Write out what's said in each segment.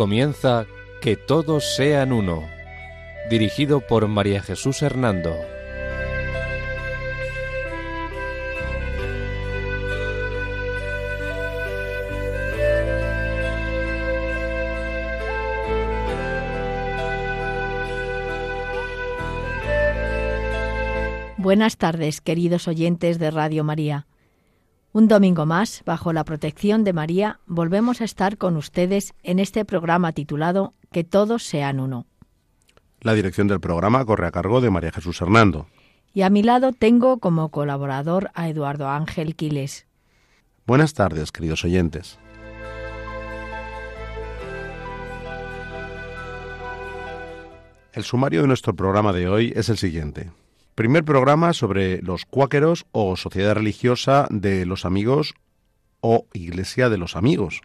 Comienza Que todos sean uno, dirigido por María Jesús Hernando. Buenas tardes, queridos oyentes de Radio María. Un domingo más, bajo la protección de María, volvemos a estar con ustedes en este programa titulado Que todos sean uno. La dirección del programa corre a cargo de María Jesús Hernando. Y a mi lado tengo como colaborador a Eduardo Ángel Quiles. Buenas tardes, queridos oyentes. El sumario de nuestro programa de hoy es el siguiente. Primer programa sobre los cuáqueros o Sociedad Religiosa de los Amigos o Iglesia de los Amigos.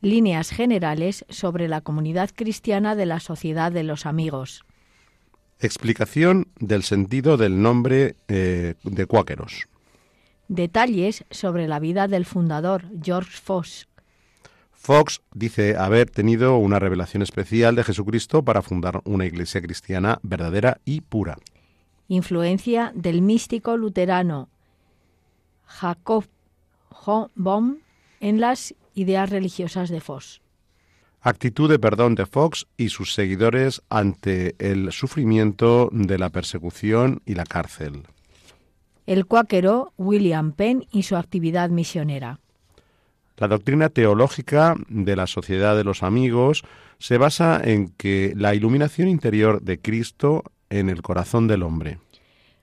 Líneas generales sobre la comunidad cristiana de la Sociedad de los Amigos. Explicación del sentido del nombre eh, de cuáqueros. Detalles sobre la vida del fundador, George Fox. Fox dice haber tenido una revelación especial de Jesucristo para fundar una iglesia cristiana verdadera y pura influencia del místico luterano Jacob Bohm en las ideas religiosas de Fox. Actitud de perdón de Fox y sus seguidores ante el sufrimiento de la persecución y la cárcel. El cuáquero William Penn y su actividad misionera. La doctrina teológica de la Sociedad de los Amigos se basa en que la iluminación interior de Cristo en el corazón del hombre.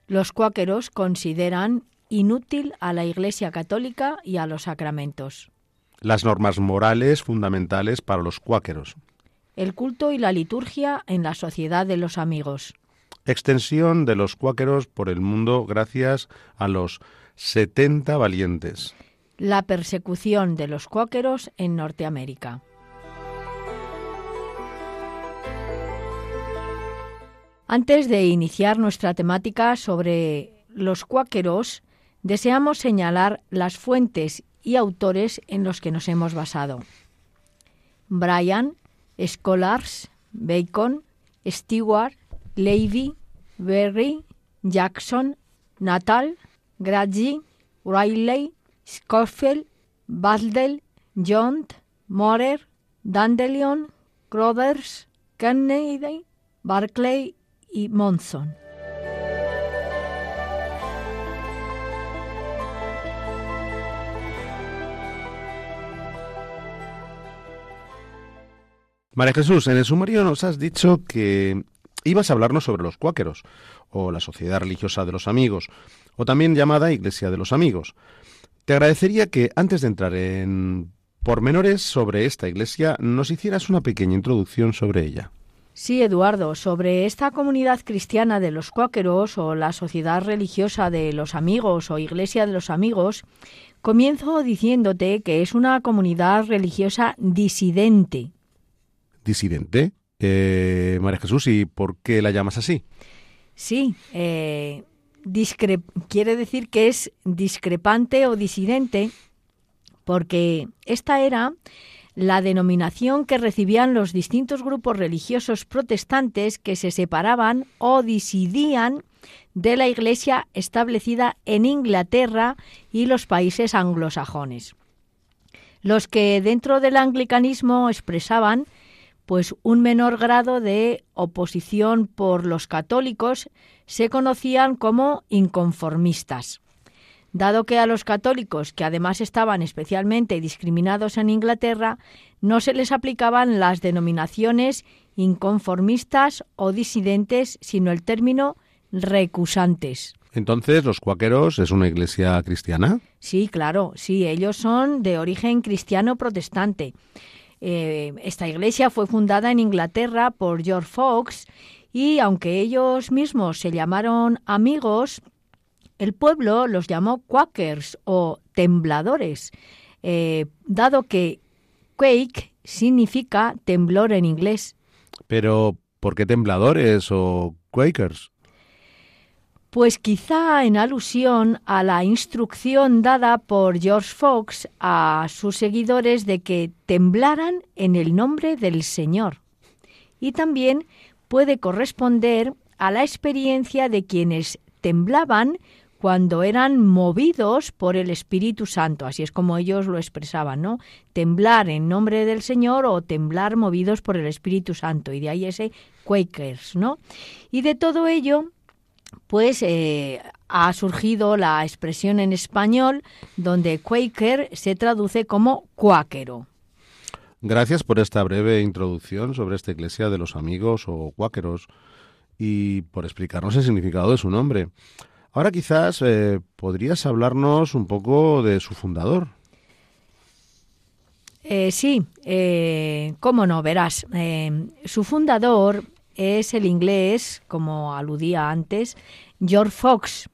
Los cuáqueros consideran inútil a la Iglesia católica y a los sacramentos. Las normas morales fundamentales para los cuáqueros. El culto y la liturgia en la sociedad de los amigos. Extensión de los cuáqueros por el mundo gracias a los 70 valientes. La persecución de los cuáqueros en Norteamérica. Antes de iniciar nuestra temática sobre los cuáqueros, deseamos señalar las fuentes y autores en los que nos hemos basado. Bryan, Scholars, Bacon, Stewart, Levy, Berry, Jackson, Natal, Gradzi, Riley, Scofield, Basdell, John, Morer, Dandelion, Crothers, Kennedy, Barclay y Monson. María Jesús, en el sumario nos has dicho que ibas a hablarnos sobre los cuáqueros, o la Sociedad Religiosa de los Amigos, o también llamada Iglesia de los Amigos. Te agradecería que, antes de entrar en pormenores sobre esta iglesia, nos hicieras una pequeña introducción sobre ella. Sí, Eduardo, sobre esta comunidad cristiana de los cuáqueros o la sociedad religiosa de los amigos o iglesia de los amigos, comienzo diciéndote que es una comunidad religiosa disidente. ¿Disidente? Eh, María Jesús, ¿y por qué la llamas así? Sí, eh, quiere decir que es discrepante o disidente porque esta era la denominación que recibían los distintos grupos religiosos protestantes que se separaban o disidían de la Iglesia establecida en Inglaterra y los países anglosajones. Los que dentro del anglicanismo expresaban pues un menor grado de oposición por los católicos se conocían como inconformistas dado que a los católicos, que además estaban especialmente discriminados en Inglaterra, no se les aplicaban las denominaciones inconformistas o disidentes, sino el término recusantes. Entonces, ¿los cuáqueros es una iglesia cristiana? Sí, claro, sí, ellos son de origen cristiano protestante. Eh, esta iglesia fue fundada en Inglaterra por George Fox y aunque ellos mismos se llamaron amigos, el pueblo los llamó quakers o tembladores, eh, dado que quake significa temblor en inglés. Pero, ¿por qué tembladores o quakers? Pues quizá en alusión a la instrucción dada por George Fox a sus seguidores de que temblaran en el nombre del Señor. Y también puede corresponder a la experiencia de quienes temblaban cuando eran movidos por el Espíritu Santo, así es como ellos lo expresaban, ¿no? Temblar en nombre del Señor o temblar movidos por el Espíritu Santo, y de ahí ese Quakers, ¿no? Y de todo ello, pues eh, ha surgido la expresión en español donde Quaker se traduce como cuáquero. Gracias por esta breve introducción sobre esta iglesia de los amigos o cuáqueros y por explicarnos el significado de su nombre. Ahora quizás eh, podrías hablarnos un poco de su fundador. Eh, sí, eh, cómo no, verás. su fundador es el inglés, como aludía antes, George Fox.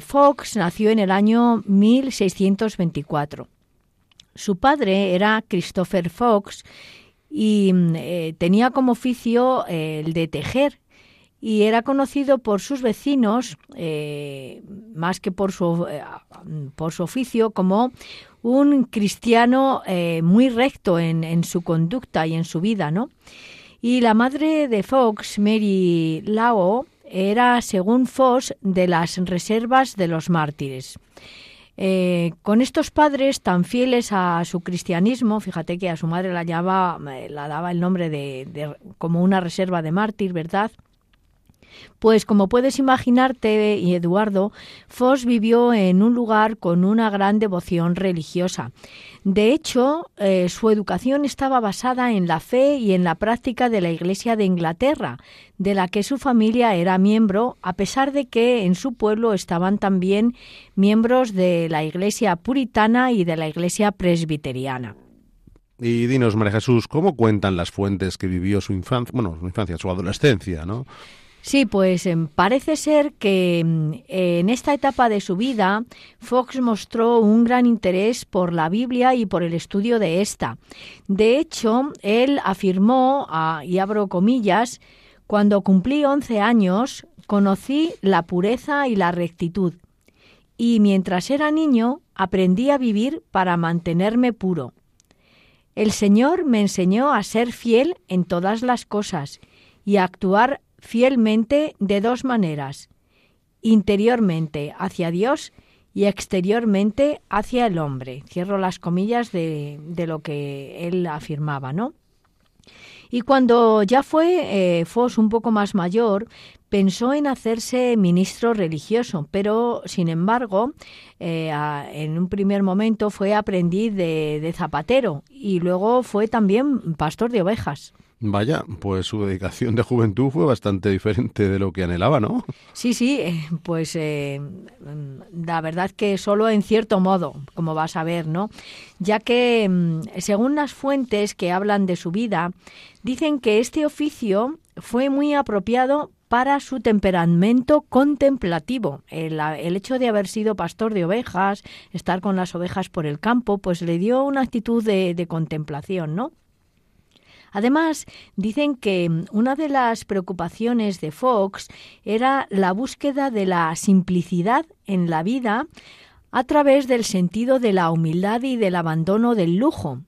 Fox nació en el año 1624. Su padre era Christopher Fox y tenía como oficio el de tejer y era conocido por sus vecinos, eh, más que por su, eh, por su oficio, como un cristiano eh, muy recto en, en, su conducta y en su vida, ¿no? Y la madre de Fox, Mary Lao, era, según Fox, de las reservas de los mártires. con estos padres tan fieles a su cristianismo, fíjate que a su madre la llamaba, la daba el nombre de como una reserva de mártir, ¿verdad? Pues como puedes imaginarte, Eduardo, Fox vivió en un lugar con una gran devoción religiosa. De hecho, eh, su educación estaba basada en la fe y en la práctica de la Iglesia de Inglaterra, de la que su familia era miembro, a pesar de que en su pueblo estaban también miembros de la Iglesia puritana y de la Iglesia presbiteriana. Y dinos, María Jesús, ¿cómo cuentan las fuentes que vivió su infancia, bueno, su infancia, su adolescencia, ¿no? Sí, pues em, parece ser que em, en esta etapa de su vida Fox mostró un gran interés por la Biblia y por el estudio de esta. De hecho, él afirmó, ah, y abro comillas, cuando cumplí 11 años conocí la pureza y la rectitud, y mientras era niño aprendí a vivir para mantenerme puro. El Señor me enseñó a ser fiel en todas las cosas y a actuar fielmente de dos maneras, interiormente hacia Dios y exteriormente hacia el hombre. Cierro las comillas de, de lo que él afirmaba, ¿no? Y cuando ya fue eh, un poco más mayor, pensó en hacerse ministro religioso, pero sin embargo, eh, en un primer momento fue aprendiz de zapatero y luego fue también pastor de ovejas. Vaya, pues su dedicación de juventud fue bastante diferente de lo que anhelaba, ¿no? Sí, sí, eh, pues eh, la verdad que solo en cierto modo, como vas a ver, ¿no? Ya que mm, según las fuentes que hablan de su vida, dicen que este oficio fue muy apropiado para su temperamento contemplativo. El, hecho de haber sido pastor de ovejas, estar con las ovejas por el campo, pues le dio una actitud de contemplación, ¿no? Además, dicen que una de las preocupaciones de Fox era la búsqueda de la simplicidad en la vida a través del sentido de la humildad y del abandono del lujo.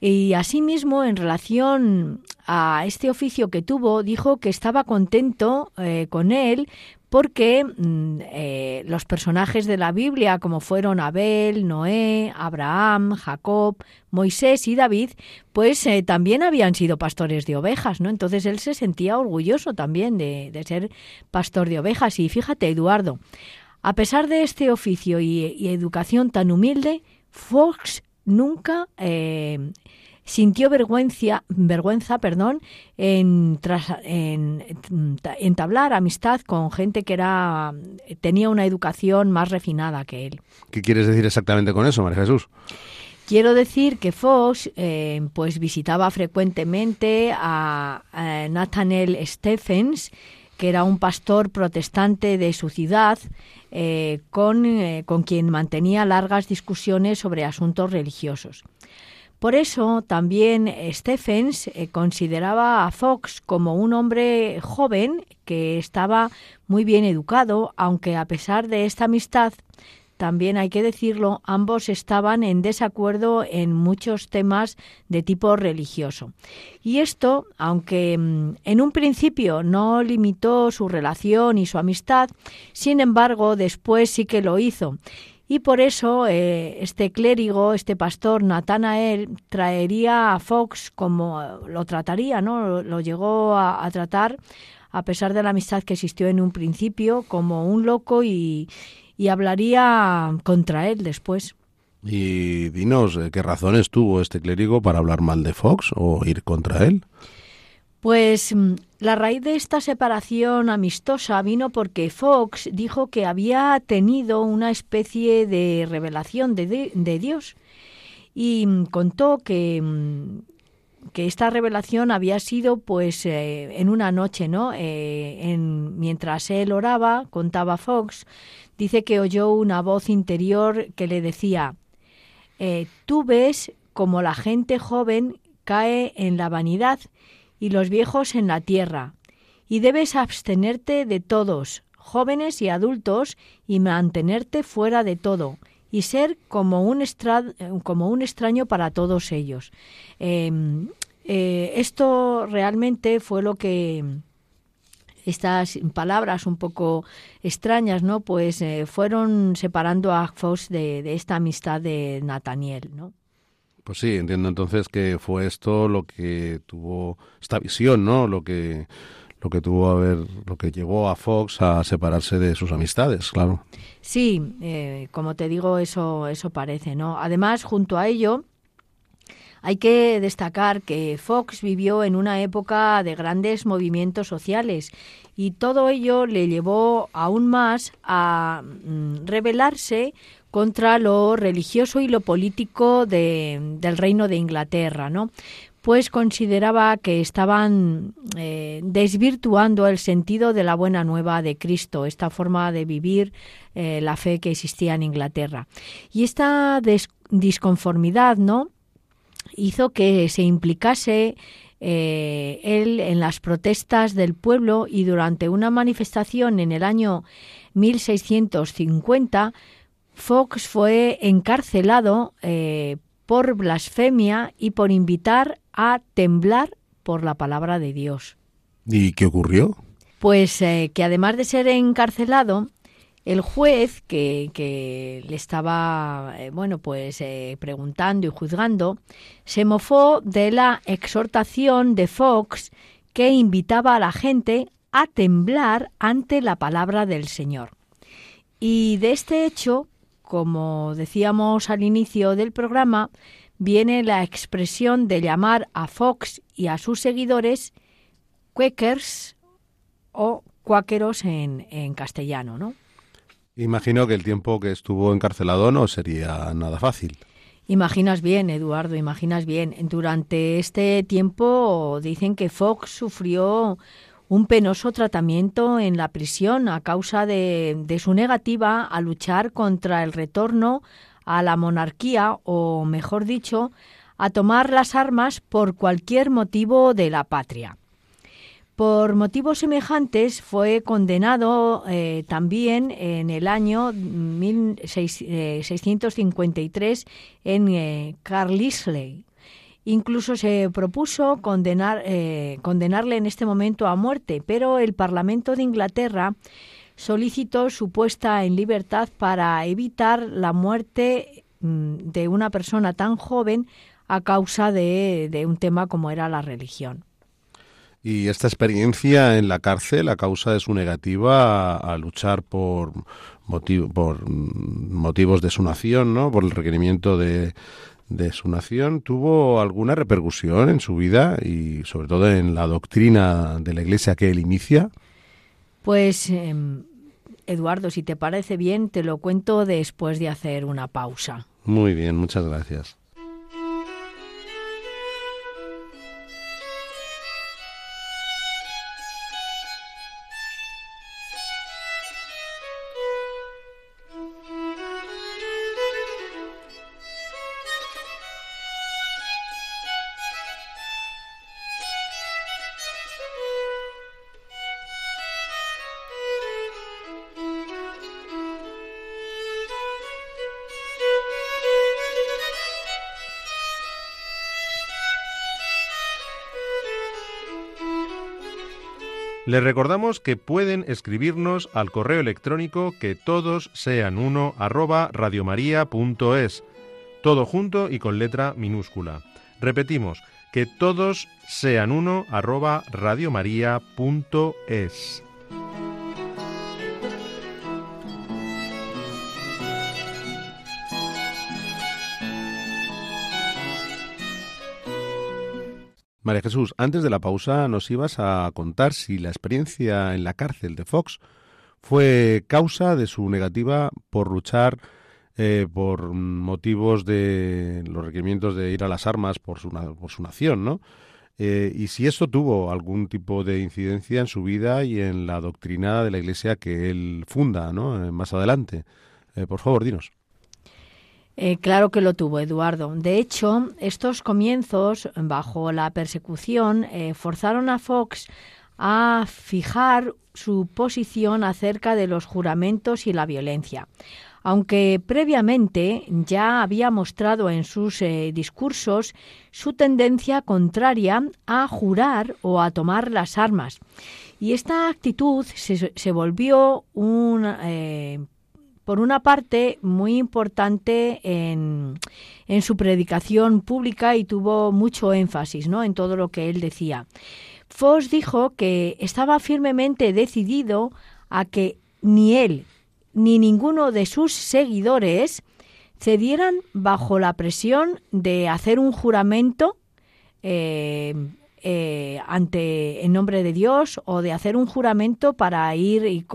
Y asimismo, en relación a este oficio que tuvo, dijo que estaba contento eh, con él porque mm, eh, los personajes de la Biblia, como fueron Abel, Noé, Abraham, Jacob, Moisés y David, pues eh, también habían sido pastores de ovejas, ¿no? Entonces él se sentía orgulloso también de, ser pastor de ovejas. Y fíjate, Eduardo, a pesar de este oficio y, educación tan humilde, Fox nunca eh, sintió vergüenza, vergüenza perdón, en, en, entablar amistad con gente que era tenía una educación más refinada que él. ¿Qué quieres decir exactamente con eso, María Jesús? Quiero decir que Fox eh, pues visitaba frecuentemente a, Nathaniel Stephens, que era un pastor protestante de su ciudad, eh, con, eh, con quien mantenía largas discusiones sobre asuntos religiosos. Por eso también Stephens eh, consideraba a Fox como un hombre joven que estaba muy bien educado, aunque a pesar de esta amistad, también hay que decirlo, ambos estaban en desacuerdo en muchos temas de tipo religioso. Y esto, aunque mm, en un principio no limitó su relación y su amistad, sin embargo, después sí que lo hizo. Y por eso eh, este clérigo, este pastor Natanael, traería a Fox como lo trataría, ¿no? Lo, llegó a, tratar, a pesar de la amistad que existió en un principio, como un loco y, y hablaría contra él después. Y dinos, ¿qué razones tuvo este clérigo para hablar mal de Fox o ir contra él? Pues mm, la raíz de esta separación amistosa vino porque Fox dijo que había tenido una especie de revelación de, Dios y contó que, mm, que, esta revelación había sido pues eh, en una noche, ¿no? Eh, en, mientras él oraba, contaba Fox, dice que oyó una voz interior que le decía, eh, tú ves como la gente joven cae en la vanidad y los viejos en la tierra, y debes abstenerte de todos, jóvenes y adultos, y mantenerte fuera de todo, y ser como un, como un extraño para todos ellos. Em, eh, esto realmente fue lo que estas palabras un poco extrañas, ¿no? Pues eh, fueron separando a Fox de, de, esta amistad de Nathaniel, ¿no? Pues sí, entiendo entonces que fue esto lo que tuvo esta visión, ¿no? Lo que lo que tuvo a ver, lo que llevó a Fox a separarse de sus amistades, claro. Sí, eh, como te digo, eso eso parece, ¿no? Además, junto a ello, hay que destacar que Fox vivió en una época de grandes movimientos sociales y todo ello le llevó aún más a mm, rebelarse contra lo religioso y lo político del reino de Inglaterra, ¿no? pues consideraba que estaban eh, desvirtuando el sentido de la buena nueva de Cristo, esta forma de vivir eh, la fe que existía en Inglaterra. Y esta disconformidad, ¿no? hizo que se implicase eh, él en las protestas del pueblo y durante una manifestación en el año 1650 Fox fue encarcelado eh, por blasfemia y por invitar a temblar por la palabra de Dios. ¿Y qué ocurrió? Pues eh, que además de ser encarcelado, el juez que, que le estaba, eh, bueno, pues preguntando y juzgando, se mofó de la exhortación de Fox que invitaba a la gente a temblar ante la palabra del Señor. Y de este hecho como decíamos al inicio del programa, viene la expresión de llamar a Fox y a sus seguidores Quakers o cuáqueros en, en castellano, ¿no? Imagino que el tiempo que estuvo encarcelado no sería nada fácil. Imaginas bien, Eduardo, imaginas bien. Durante este tiempo dicen que Fox sufrió un penoso tratamiento en la prisión a causa de, su negativa a luchar contra el retorno a la monarquía o, mejor dicho, a tomar las armas por cualquier motivo de la patria. Por motivos semejantes fue condenado eh, también en el año 1653 eh, en eh, Carlisle, Incluso se propuso condenar, eh, condenarle en este momento a muerte, pero el Parlamento de Inglaterra solicitó su puesta en libertad para evitar la muerte mm, de una persona tan joven a causa de, un tema como era la religión. Y esta experiencia en la cárcel a causa de su negativa a, luchar por, por motivos de su nación, ¿no? por el requerimiento de, de su nación tuvo alguna repercusión en su vida y sobre todo en la doctrina de la Iglesia que él inicia? Pues, em, Eduardo, si te parece bien, te lo cuento después de hacer una pausa. Muy bien, muchas gracias. Les recordamos que pueden escribirnos al correo electrónico que todos sean uno arroba radiomaria.es, todo junto y con letra minúscula. Repetimos, que todos sean uno arroba radiomaria.es. María Jesús, antes de la pausa nos ibas a contar si la experiencia en la cárcel de Fox fue causa de su negativa por luchar eh, por motivos de los requerimientos de ir a las armas por su, por su nación, ¿no? Eh, y si eso tuvo algún tipo de incidencia en su vida y en la doctrina de la Iglesia que él funda, ¿no? Eh, más adelante. por favor, dinos. Eh, claro que lo tuvo Eduardo. De hecho, estos comienzos, bajo la persecución, eh, forzaron a Fox a fijar su posición acerca de los juramentos y la violencia. Aunque previamente ya había mostrado en sus eh, discursos su tendencia contraria a jurar o a tomar las armas. Y esta actitud se, se volvió un por una parte, muy importante en, su predicación pública y tuvo mucho énfasis ¿no? en todo lo que él decía. Fox dijo que estaba firmemente decidido a que ni él ni ninguno de sus seguidores cedieran bajo la presión de hacer un juramento eh, eh, ante en nombre de Dios o de hacer un juramento para ir y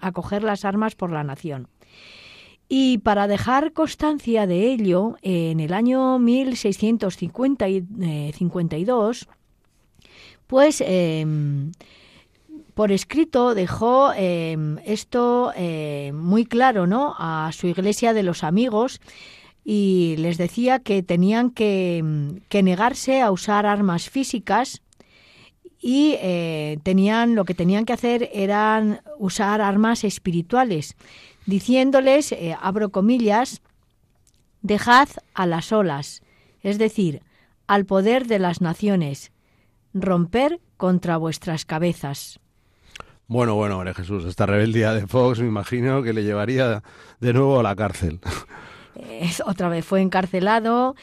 a coger las armas por la nación. Y para dejar constancia de ello, en el año 1652, eh, pues em, por escrito dejó em, esto eh, muy claro ¿no? a su iglesia de los amigos y les decía que tenían que, que negarse a usar armas físicas y eh, tenían lo que tenían que hacer eran usar armas espirituales diciéndoles, eh, abro comillas, dejad a las olas, es decir, al poder de las naciones, romper contra vuestras cabezas. Bueno, bueno, María Jesús, esta rebeldía de Fox me imagino que le llevaría de nuevo a la cárcel. otra vez fue encarcelado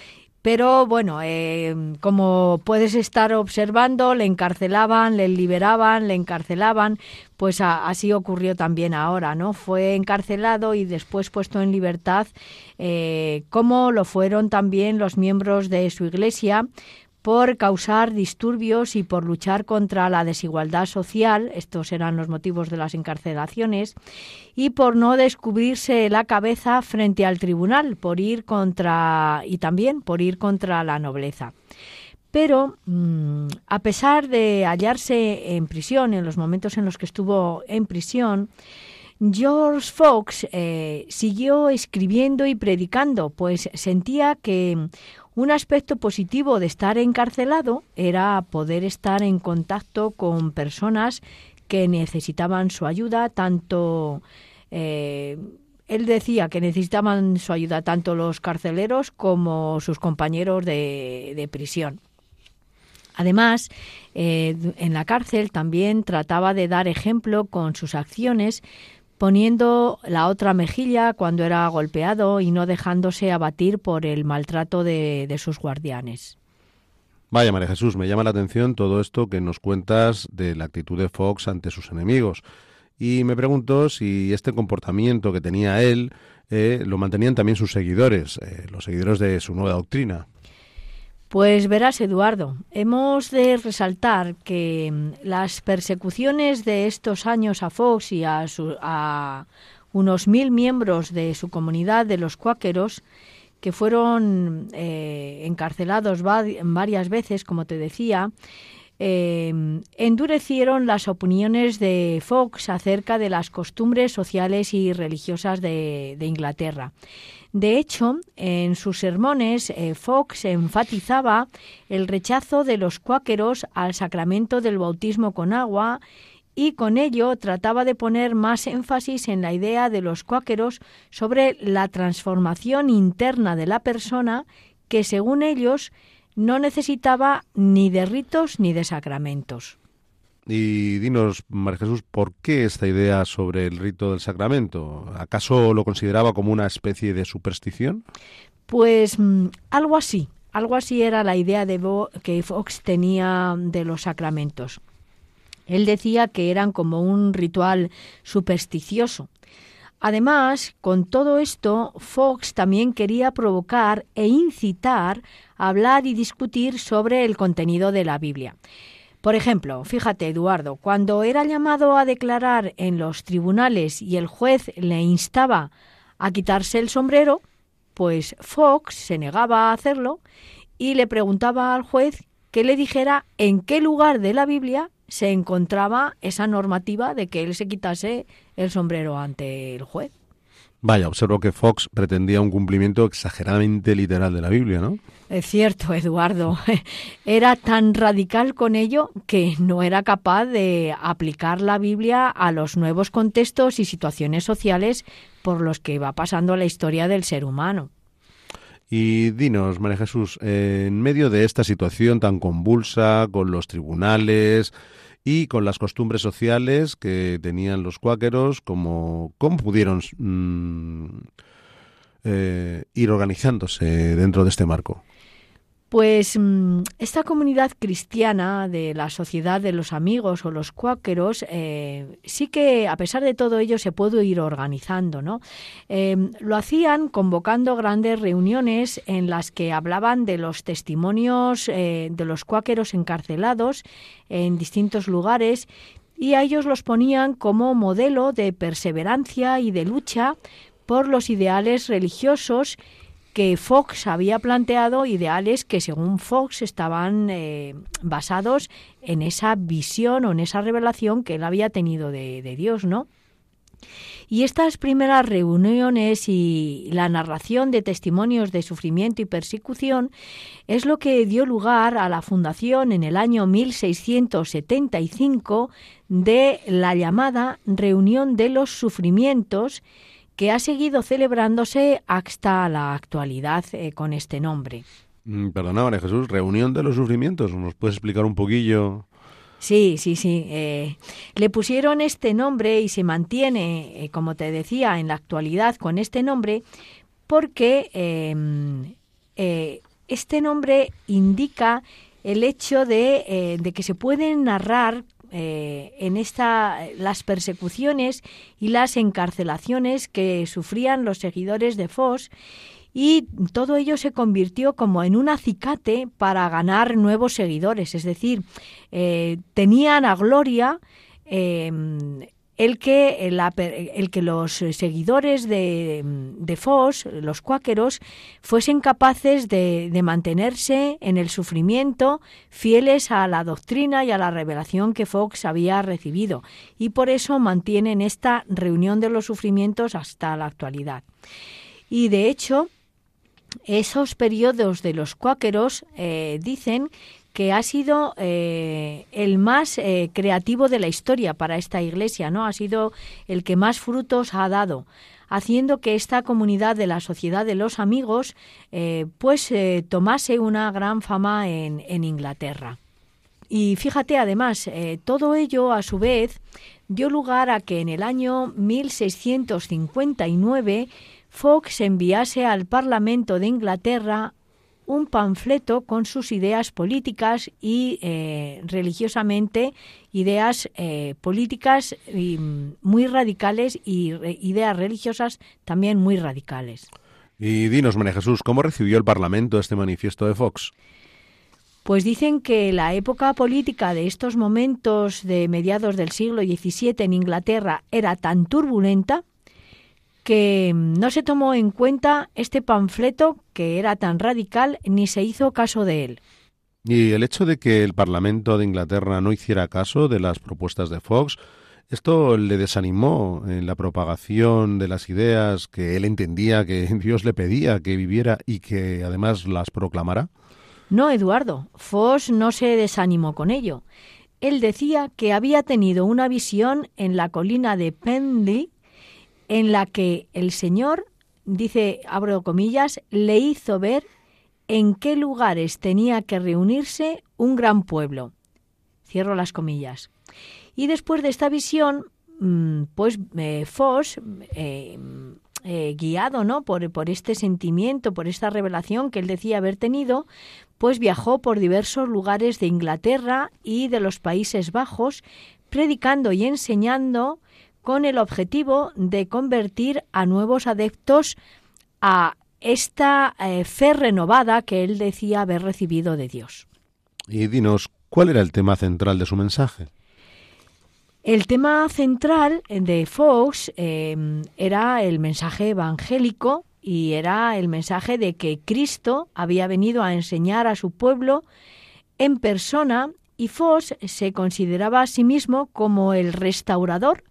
pero bueno, eh, como puedes estar observando, le encarcelaban, le liberaban, le encarcelaban, pues así ocurrió también ahora, ¿no? Fue encarcelado y después puesto en libertad, eh, como lo fueron también los miembros de su iglesia, por causar disturbios y por luchar contra la desigualdad social, estos eran los motivos de las encarcelaciones, y por no descubrirse la cabeza frente al tribunal, por ir contra y también por ir contra la nobleza. Pero mm, a pesar de hallarse en prisión, en los momentos en los que estuvo en prisión, George Fox eh, siguió escribiendo y predicando, pues sentía que un aspecto positivo de estar encarcelado era poder estar en contacto con personas que necesitaban su ayuda, tanto eh, él decía que necesitaban su ayuda tanto los carceleros como sus compañeros de, prisión. Además, eh, en la cárcel también trataba de dar ejemplo con sus acciones poniendo la otra mejilla cuando era golpeado y no dejándose abatir por el maltrato de, sus guardianes. Vaya, María Jesús, me llama la atención todo esto que nos cuentas de la actitud de Fox ante sus enemigos. Y me pregunto si este comportamiento que tenía él eh, lo mantenían también sus seguidores, eh, los seguidores de su nueva doctrina. Pues verás, Eduardo, hemos de resaltar que mm, las persecuciones de estos años a Fox y a, unos mil miembros de su comunidad de los cuáqueros, que fueron eh, encarcelados varias veces, como te decía, eh, endurecieron las opiniones de Fox acerca de las costumbres sociales y religiosas de Inglaterra de hecho, en sus sermones, eh, Fox enfatizaba el rechazo de los cuáqueros al sacramento del bautismo con agua y con ello trataba de poner más énfasis en la idea de los cuáqueros sobre la transformación interna de la persona que, según ellos, no necesitaba ni de ritos ni de sacramentos. Y dinos, María Jesús, ¿por qué esta idea sobre el rito del sacramento? ¿Acaso lo consideraba como una especie de superstición? Pues mm, algo así, algo así era la idea de que Fox tenía de los sacramentos. Él decía que eran como un ritual supersticioso. Además, con todo esto, Fox también quería provocar e incitar a hablar y discutir sobre el contenido de la Biblia. Por ejemplo, fíjate, Eduardo, cuando era llamado a declarar en los tribunales y el juez le instaba a quitarse el sombrero, pues Fox se negaba a hacerlo y le preguntaba al juez que le dijera en qué lugar de la Biblia se encontraba esa normativa de que él se quitase el sombrero ante el juez. Vaya, observo que Fox pretendía un cumplimiento exageradamente literal de la Biblia, ¿no? Es cierto, Eduardo. Era tan radical con ello que no era capaz de aplicar la Biblia a los nuevos contextos y situaciones sociales por los que va pasando la historia del ser humano. Y dinos, María Jesús, en medio de esta situación tan convulsa, con los tribunales, y con las costumbres sociales que tenían los cuáqueros, como, cómo pudieron mm, eh, ir organizándose dentro de este marco. Pues mm, esta comunidad cristiana de la sociedad de los amigos o los cuáqueros eh, sí que a pesar de todo ello se pudo ir organizando, ¿no? Eh, lo hacían convocando grandes reuniones en las que hablaban de los testimonios eh, de los cuáqueros encarcelados en distintos lugares y a ellos los ponían como modelo de perseverancia y de lucha por los ideales religiosos que Fox había planteado ideales que según Fox estaban eh, basados en esa visión o en esa revelación que él había tenido de, Dios, ¿no? Y estas primeras reuniones y la narración de testimonios de sufrimiento y persecución es lo que dio lugar a la fundación en el año 1675 de la llamada Reunión de los Sufrimientos, que ha seguido celebrándose hasta la actualidad eh, con este nombre. Mm, perdona, María Jesús, reunión de los sufrimientos, ¿nos puedes explicar un poquillo? Sí, sí, sí. Eh, le pusieron este nombre y se mantiene, eh, como te decía, en la actualidad con este nombre porque em, este nombre indica el hecho de, de que se pueden narrar eh, en esta las persecuciones y las encarcelaciones que sufrían los seguidores de Foss y todo ello se convirtió como en un acicate para ganar nuevos seguidores, es decir, eh, tenían a gloria eh, el que, el, que los seguidores de, de los cuáqueros, fuesen capaces de, de, mantenerse en el sufrimiento, fieles a la doctrina y a la revelación que Fox había recibido, y por eso mantienen esta reunión de los sufrimientos hasta la actualidad. Y de hecho, esos periodos de los cuáqueros eh, dicen que ha sido eh, el más eh, creativo de la historia para esta iglesia, ¿no? Ha sido el que más frutos ha dado, haciendo que esta comunidad de la Sociedad de los Amigos eh, pues tomase una gran fama en, en Inglaterra. Y fíjate, además, todo ello a su vez dio lugar a que en el año 1659 Fox enviase al Parlamento de Inglaterra un panfleto con sus ideas políticas y eh, religiosamente ideas eh, políticas mm, muy radicales y ideas religiosas también muy radicales. Y dinos, María Jesús, ¿cómo recibió el Parlamento este manifiesto de Fox? Pues dicen que la época política de estos momentos de mediados del siglo XVII en Inglaterra era tan turbulenta que no se tomó en cuenta este panfleto que era tan radical ni se hizo caso de él. Y el hecho de que el Parlamento de Inglaterra no hiciera caso de las propuestas de Fox, ¿esto le desanimó en la propagación de las ideas que él entendía que Dios le pedía que viviera y que además las proclamara? No, Eduardo, Fox no se desanimó con ello. Él decía que había tenido una visión en la colina de Pendley en la que el Señor, dice, abro comillas, le hizo ver en qué lugares tenía que reunirse un gran pueblo. Cierro las comillas. Y después de esta visión, mm, pues eh, Foss, eh, eh, guiado ¿no? Por, por, este sentimiento, por esta revelación que él decía haber tenido, pues viajó por diversos lugares de Inglaterra y de los Países Bajos, predicando y enseñando con el objetivo de convertir a nuevos adeptos a esta eh, fe renovada que él decía haber recibido de Dios. Y dinos, ¿cuál era el tema central de su mensaje? El tema central de Fox eh, era el mensaje evangélico y era el mensaje de que Cristo había venido a enseñar a su pueblo en persona y Fox se consideraba a sí mismo como el restaurador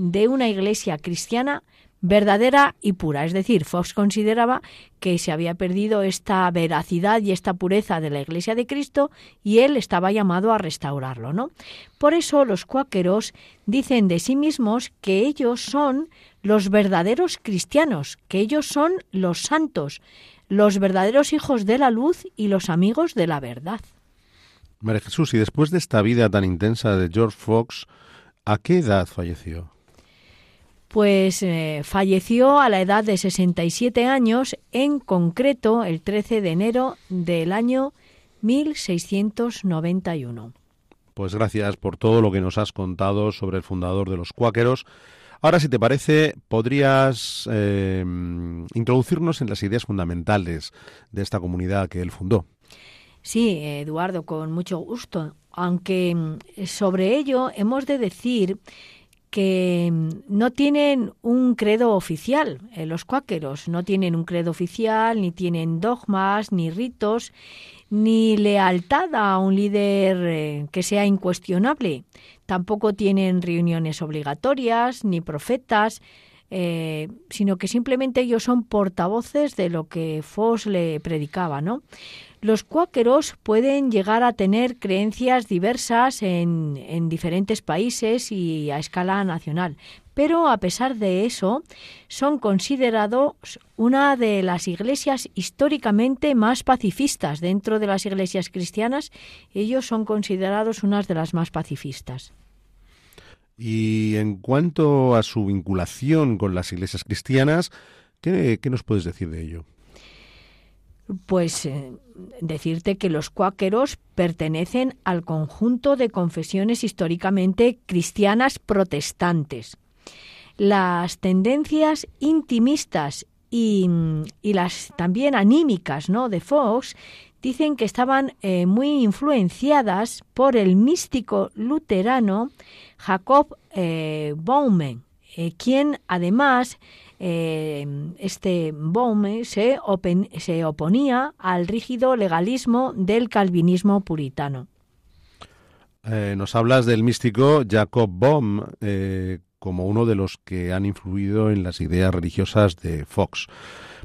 de una iglesia cristiana verdadera y pura. Es decir, Fox consideraba que se había perdido esta veracidad y esta pureza de la Iglesia de Cristo y él estaba llamado a restaurarlo, ¿no? Por eso los cuáqueros dicen de sí mismos que ellos son los verdaderos cristianos, que ellos son los santos, los verdaderos hijos de la luz y los amigos de la verdad. María Jesús, y después de esta vida tan intensa de George Fox, ¿a qué edad falleció? Pues eh, falleció a la edad de 67 años, en concreto el 13 de enero del año 1691. Pues gracias por todo lo que nos has contado sobre el fundador de los cuáqueros. Ahora, si te parece, podrías eh, introducirnos en las ideas fundamentales de esta comunidad que él fundó. Sí, Eduardo, con mucho gusto. Aunque mm, sobre ello hemos de decir que no tienen un credo oficial. Eh, los cuáqueros no tienen un credo oficial, ni tienen dogmas, ni ritos, ni lealtad a un líder eh, que sea incuestionable. Tampoco tienen reuniones obligatorias, ni profetas, eh, sino que simplemente ellos son portavoces de lo que Foss le predicaba, ¿no? Los cuáqueros pueden llegar a tener creencias diversas en, en diferentes países y a escala nacional, pero a pesar de eso son considerados una de las iglesias históricamente más pacifistas dentro de las iglesias cristianas. Ellos son considerados unas de las más pacifistas. Y en cuanto a su vinculación con las iglesias cristianas, ¿qué, qué nos puedes decir de ello? Pues eh, decirte que los cuáqueros pertenecen al conjunto de confesiones históricamente cristianas protestantes. Las tendencias intimistas y, las también anímicas ¿no? de Fox dicen que estaban eh, muy influenciadas por el místico luterano Jacob eh, Baume, quien además eh, este Baume se, se oponía al rígido legalismo del calvinismo puritano. Eh, nos hablas del místico Jacob Bohm eh, como uno de los que han influido en las ideas religiosas de Fox.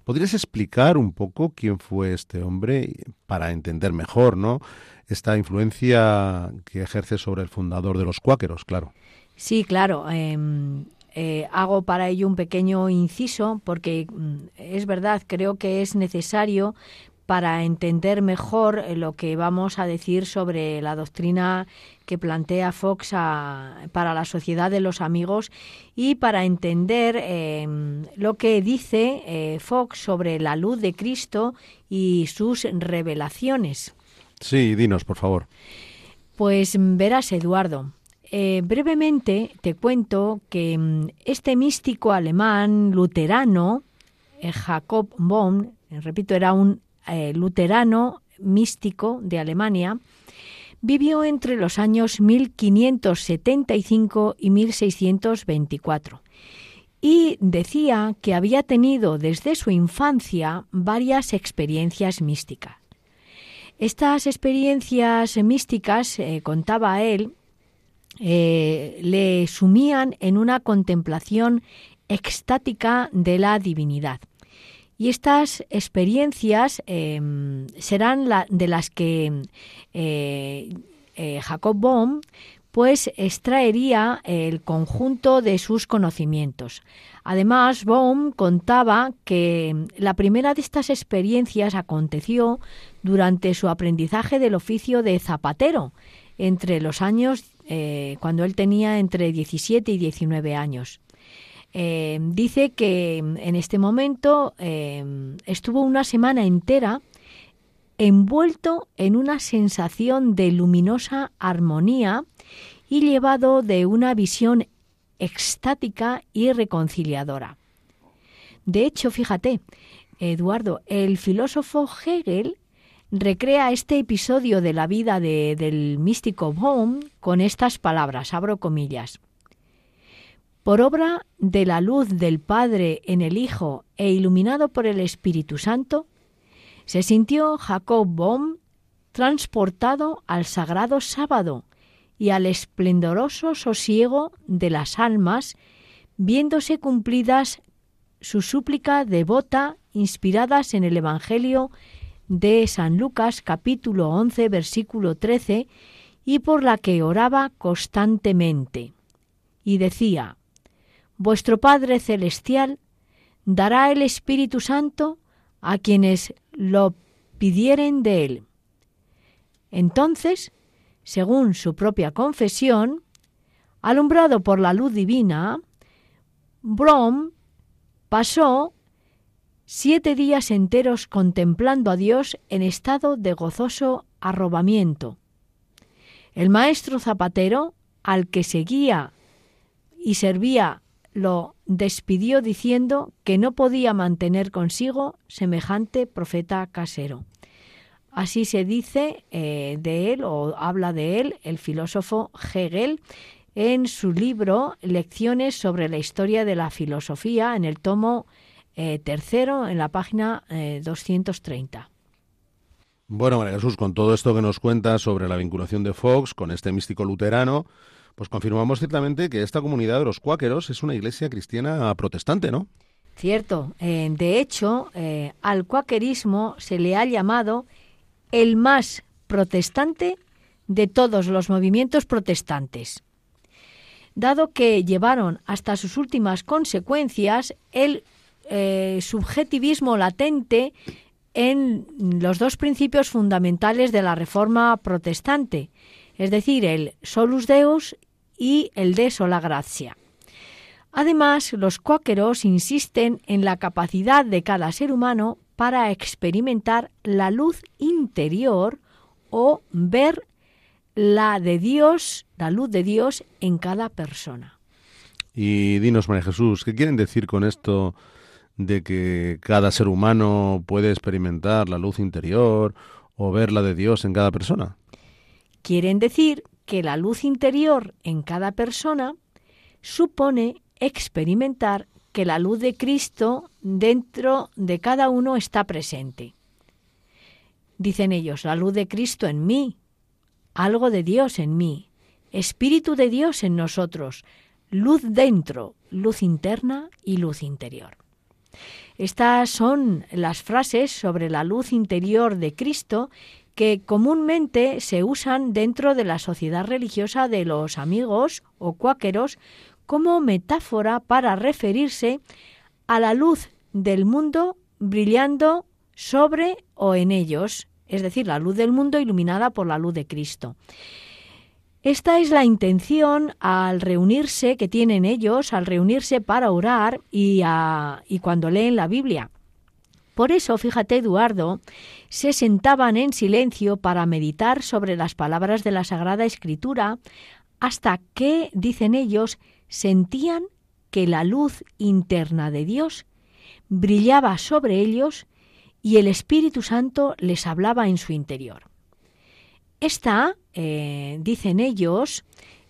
¿Podrías explicar un poco quién fue este hombre para entender mejor, ¿no? Esta influencia que ejerce sobre el fundador de los cuáqueros, claro. Sí, claro. Em, eh, hago para ello un pequeño inciso porque mm, es verdad, creo que es necesario para entender mejor eh, lo que vamos a decir sobre la doctrina que plantea Fox para la sociedad de los amigos y para entender em, lo que dice eh, Fox sobre la luz de Cristo y sus revelaciones. Sí, dinos, por favor. Pues verás, Eduardo, eh, brevemente te cuento que mm, este místico alemán luterano, eh, Jacob Bohm, eh, repito, era un luterano místico de Alemania, vivió entre los años 1575 y 1624 y decía que había tenido desde su infancia varias experiencias místicas. Estas experiencias místicas, contaba él, eh, le sumían en una contemplación extática de la divinidad. Y estas experiencias em, serán de las que eh, eh, Jacob Bohm pues extraería el conjunto de sus conocimientos. Además, Bohm contaba que la primera de estas experiencias aconteció durante su aprendizaje del oficio de zapatero, entre los años eh, cuando él tenía entre 17 y 19 años. Eh, dice que en este momento eh, estuvo una semana entera envuelto en una sensación de luminosa armonía y llevado de una visión extática y reconciliadora. De hecho, fíjate, Eduardo, el filósofo Hegel recrea este episodio de la vida del místico Bohm con estas palabras, abro comillas. Por obra de la luz del Padre en el Hijo e iluminado por el Espíritu Santo, se sintió Jacob Bohm transportado al sagrado sábado y al esplendoroso sosiego de las almas, viéndose cumplidas su súplica devota inspiradas en el Evangelio de San Lucas capítulo 11 versículo 13 y por la que oraba constantemente. Y decía, Vuestro Padre Celestial dará el Espíritu Santo a quienes lo pidieren de él. Entonces, según su propia confesión, alumbrado por la luz divina, Brom pasó siete días enteros contemplando a Dios en estado de gozoso arrobamiento. El maestro zapatero, al que seguía y servía, lo despidió diciendo que no podía mantener consigo semejante profeta casero. Así se dice eh, de él o habla de él el filósofo Hegel en su libro Lecciones sobre la historia de la filosofía en el tomo eh, tercero en la página 230. Eh, bueno, María Jesús, con todo esto que nos cuenta sobre la vinculación de Fox con este místico luterano, pues confirmamos ciertamente que esta comunidad de los cuáqueros es una iglesia cristiana protestante, ¿no? Cierto. Eh, de hecho, al cuáquerismo se le ha llamado el más protestante de todos los movimientos protestantes. Dado que llevaron hasta sus últimas consecuencias el eh, subjetivismo latente en los dos principios fundamentales de la Reforma protestante, es decir, el solus deus y el de sola gracia. Además, los cuáqueros insisten en la capacidad de cada ser humano para experimentar la luz interior o ver la de Dios, la luz de Dios en cada persona. Y dinos, María Jesús, ¿qué quieren decir con esto de que cada ser humano puede experimentar la luz interior o ver la de Dios en cada persona? Quieren decir que la luz interior en cada persona supone experimentar que la luz de Cristo dentro de cada uno está presente. Dicen ellos, la luz de Cristo en mí, algo de Dios en mí, Espíritu de Dios en nosotros, luz dentro, luz interna y luz interior. Estas son las frases sobre la luz interior de Cristo que comúnmente se usan dentro de la sociedad religiosa de los amigos o cuáqueros como metáfora para referirse a la luz del mundo brillando sobre o en ellos, es decir, la luz del mundo iluminada por la luz de Cristo. Esta es la intención al reunirse que tienen ellos, al reunirse para orar y, y cuando leen la Biblia. Por eso, fíjate, Eduardo, se sentaban en silencio para meditar sobre las palabras de la Sagrada Escritura hasta que, dicen ellos, sentían que la luz interna de Dios brillaba sobre ellos y el Espíritu Santo les hablaba en su interior. Esta, eh, dicen ellos,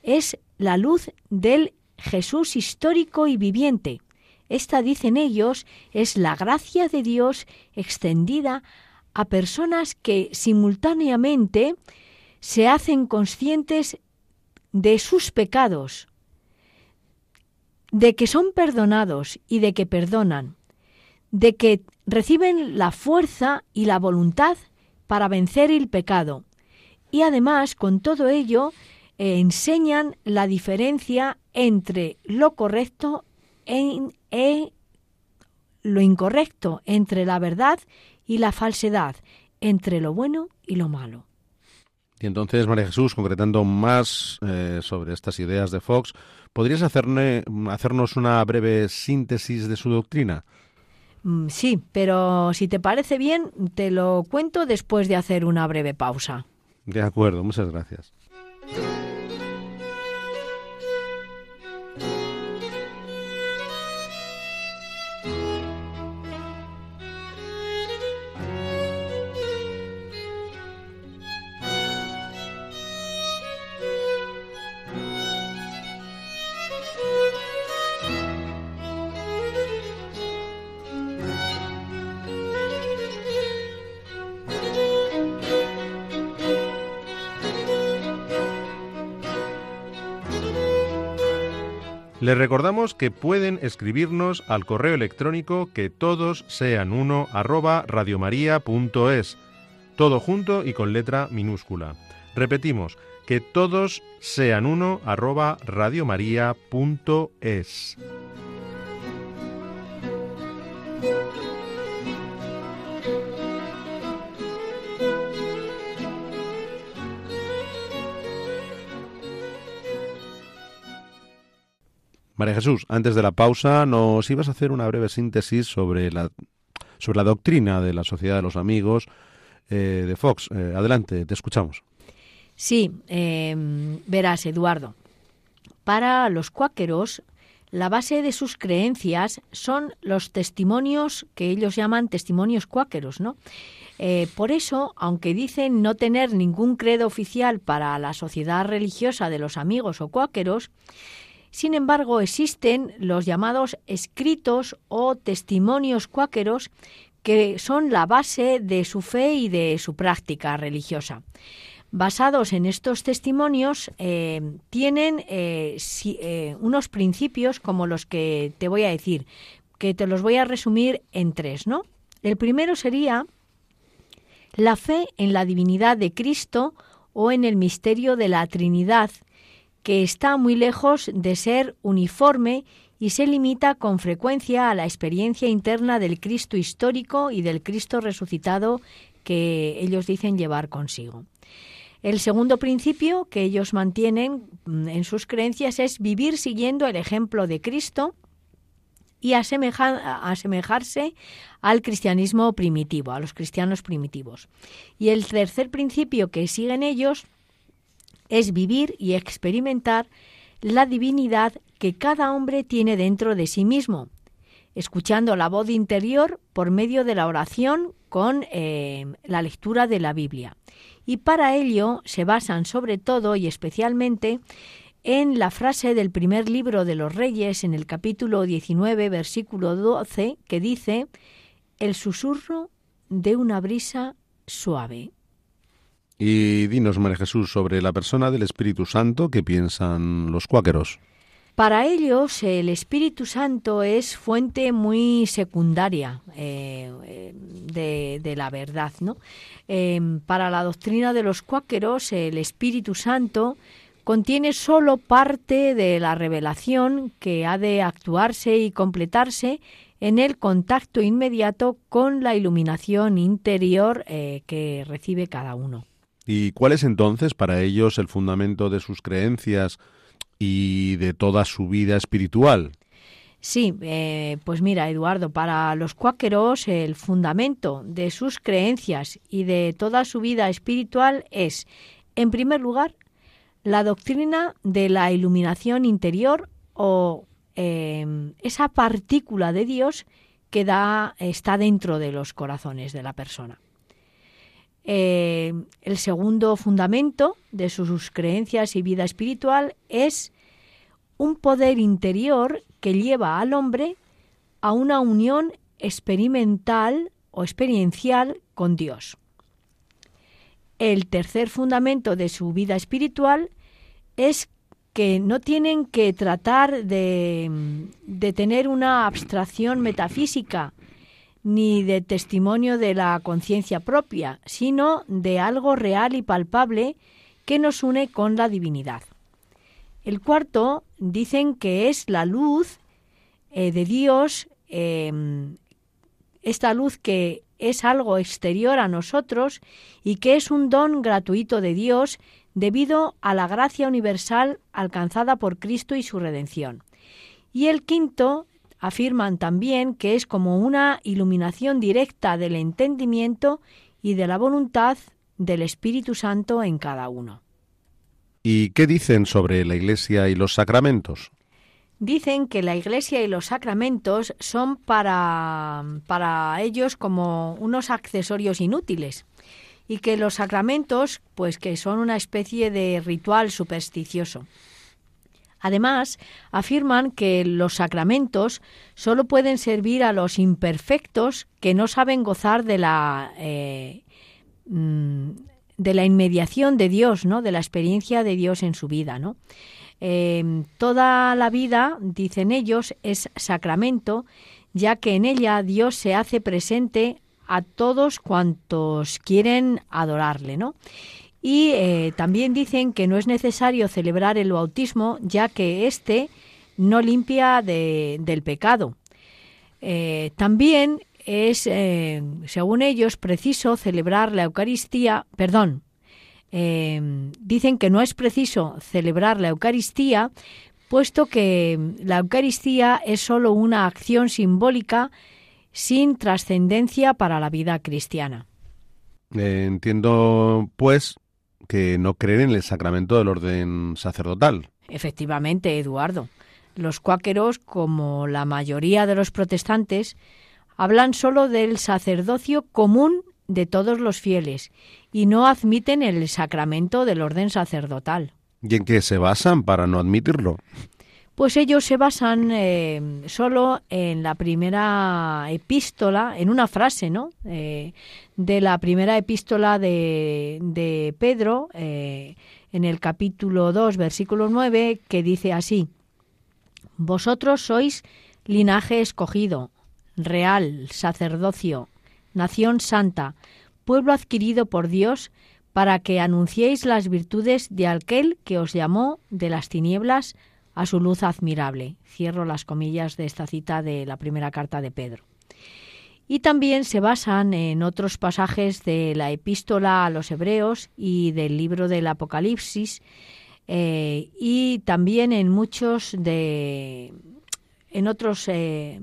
es la luz del Jesús histórico y viviente. Esta, dicen ellos, es la gracia de Dios extendida a personas que simultáneamente se hacen conscientes de sus pecados, de que son perdonados y de que perdonan, de que reciben la fuerza y la voluntad para vencer el pecado, y además con todo ello eh, enseñan la diferencia entre lo correcto e, lo incorrecto, entre la verdad y la falsedad, entre lo bueno y lo malo. Y entonces, María Jesús, concretando más eh, sobre estas ideas de Fox, ¿podrías hacernos una breve síntesis de su doctrina? Mm, sí, pero si te parece bien, te lo cuento después de hacer una breve pausa. De acuerdo, muchas gracias. Les recordamos que pueden escribirnos al correo electrónico que todos sean uno arroba radiomaria.es, todo junto y con letra minúscula. Repetimos, que todos sean uno arroba radiomaria.es. María Jesús, antes de la pausa nos ibas a hacer una breve síntesis sobre la, sobre la doctrina de la Sociedad de los Amigos eh, de Fox. Eh, adelante, te escuchamos. Sí, em, verás, Eduardo. Para los cuáqueros, la base de sus creencias son los testimonios que ellos llaman testimonios cuáqueros, ¿no? Eh, por eso, aunque dicen no tener ningún credo oficial para la sociedad religiosa de los amigos o cuáqueros, sin embargo, existen los llamados escritos o testimonios cuáqueros que son la base de su fe y de su práctica religiosa. Basados en estos testimonios, eh, tienen eh, eh, unos principios como los que te voy a decir, que te los voy a resumir en tres, ¿no? El primero sería la fe en la divinidad de Cristo o en el misterio de la Trinidad, que está muy lejos de ser uniforme y se limita con frecuencia a la experiencia interna del Cristo histórico y del Cristo resucitado que ellos dicen llevar consigo. El segundo principio que ellos mantienen mm, en sus creencias es vivir siguiendo el ejemplo de Cristo y asemejarse al cristianismo primitivo, a los cristianos primitivos. Y el tercer principio que siguen ellos es vivir y experimentar la divinidad que cada hombre tiene dentro de sí mismo, escuchando la voz interior por medio de la oración con eh, la lectura de la Biblia. Y para ello se basan sobre todo y especialmente en la frase del primer libro de los Reyes, en el capítulo 19, versículo 12, que dice, el susurro de una brisa suave. Y dinos, María Jesús, sobre la persona del Espíritu Santo que piensan los cuáqueros. Para ellos el Espíritu Santo es fuente muy secundaria eh, de, la verdad. ¿no? Em, para la doctrina de los cuáqueros el Espíritu Santo contiene solo parte de la revelación que ha de actuarse y completarse en el contacto inmediato con la iluminación interior eh, que recibe cada uno. ¿Y cuál es entonces para ellos el fundamento de sus creencias y de toda su vida espiritual? Sí, eh, pues mira, Eduardo, para los cuáqueros el fundamento de sus creencias y de toda su vida espiritual es, en primer lugar, la doctrina de la iluminación interior o em, esa partícula de Dios que da, está dentro de los corazones de la persona. Eh, el segundo fundamento de sus creencias y vida espiritual es un poder interior que lleva al hombre a una unión experimental o experiencial con Dios. El tercer fundamento de su vida espiritual es que no tienen que tratar de, de tener una abstracción metafísica ni de testimonio de la conciencia propia, sino de algo real y palpable que nos une con la divinidad. El cuarto dicen que es la luz eh, de Dios, em, esta luz que es algo exterior a nosotros y que es un don gratuito de Dios debido a la gracia universal alcanzada por Cristo y su redención. Y el quinto afirman también que es como una iluminación directa del entendimiento y de la voluntad del Espíritu Santo en cada uno. ¿Y qué dicen sobre la Iglesia y los sacramentos? Dicen que la Iglesia y los sacramentos son para, para ellos como unos accesorios inútiles y que los sacramentos pues que son una especie de ritual supersticioso. Además, afirman que los sacramentos solo pueden servir a los imperfectos que no saben gozar de la eh, mm, de la inmediación de Dios, ¿no? De la experiencia de Dios en su vida, ¿no? Em, toda la vida, dicen ellos, es sacramento, ya que en ella Dios se hace presente a todos cuantos quieren adorarle, ¿no? Y eh, también dicen que no es necesario celebrar el bautismo, ya que éste no limpia del pecado. Eh, también es, eh, según ellos, preciso celebrar la Eucaristía, perdón, dicen que no es preciso celebrar la Eucaristía, puesto que la Eucaristía es sólo una acción simbólica sin trascendencia para la vida cristiana. entiendo, pues, que no creen en el sacramento del orden sacerdotal. Efectivamente, Eduardo. Los cuáqueros, como la mayoría de los protestantes, hablan solo del sacerdocio común de todos los fieles y no admiten el sacramento del orden sacerdotal. ¿Y en qué se basan para no admitirlo? Pues ellos se basan eh, solo en la primera epístola, en una frase, ¿no? Eh, de la primera epístola de, Pedro, eh, en el capítulo 2, versículo 9, que dice así, Vosotros sois linaje escogido, real, sacerdocio, nación santa, pueblo adquirido por Dios, para que anunciéis las virtudes de aquel que os llamó de las tinieblas a su luz admirable. Cierro las comillas de esta cita de la primera carta de Pedro. Y también se basan en otros pasajes de la epístola a los hebreos y del libro del Apocalipsis eh, y también en muchos de en otros eh,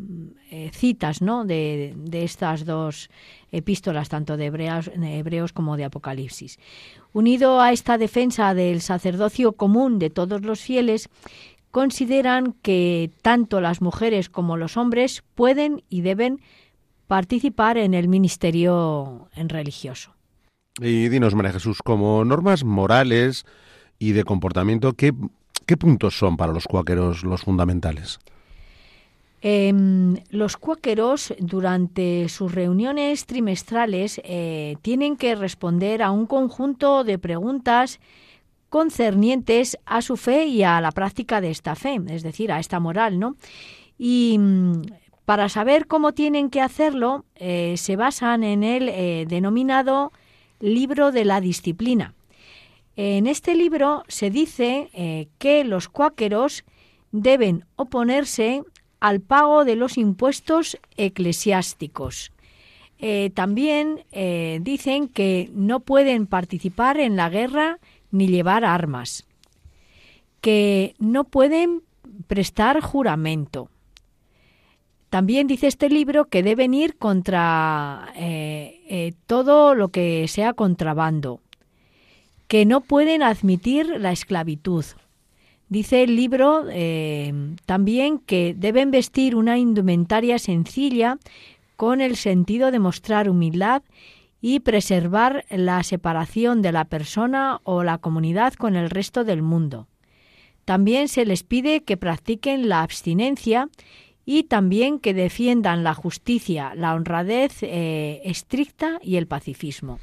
eh, citas ¿no? de, de, estas dos epístolas, tanto de hebreos, de hebreos como de Apocalipsis. Unido a esta defensa del sacerdocio común de todos los fieles, consideran que tanto las mujeres como los hombres pueden y deben participar en el ministerio religioso. Y dinos, María Jesús, como normas morales y de comportamiento, ¿qué, puntos son para los cuáqueros los fundamentales? Em, los cuáqueros durante sus reuniones trimestrales eh, tienen que responder a un conjunto de preguntas concernientes a su fe y a la práctica de esta fe, es decir, a esta moral, ¿no? Y mm, para saber cómo tienen que hacerlo, eh, se basan en el eh, denominado libro de la disciplina. En este libro se dice eh, que los cuáqueros deben oponerse al pago de los impuestos eclesiásticos. también dicen que no pueden participar en la guerra ni llevar armas, que no pueden prestar juramento. También dice este libro que deben ir contra eh, eh, todo lo que sea contrabando, que no pueden admitir la esclavitud. Dice el libro eh, también que deben vestir una indumentaria sencilla con el sentido de mostrar humildad y preservar la separación de la persona o la comunidad con el resto del mundo. También se les pide que practiquen la abstinencia y también que defiendan la justicia, la honradez eh, estricta y el pacifismo.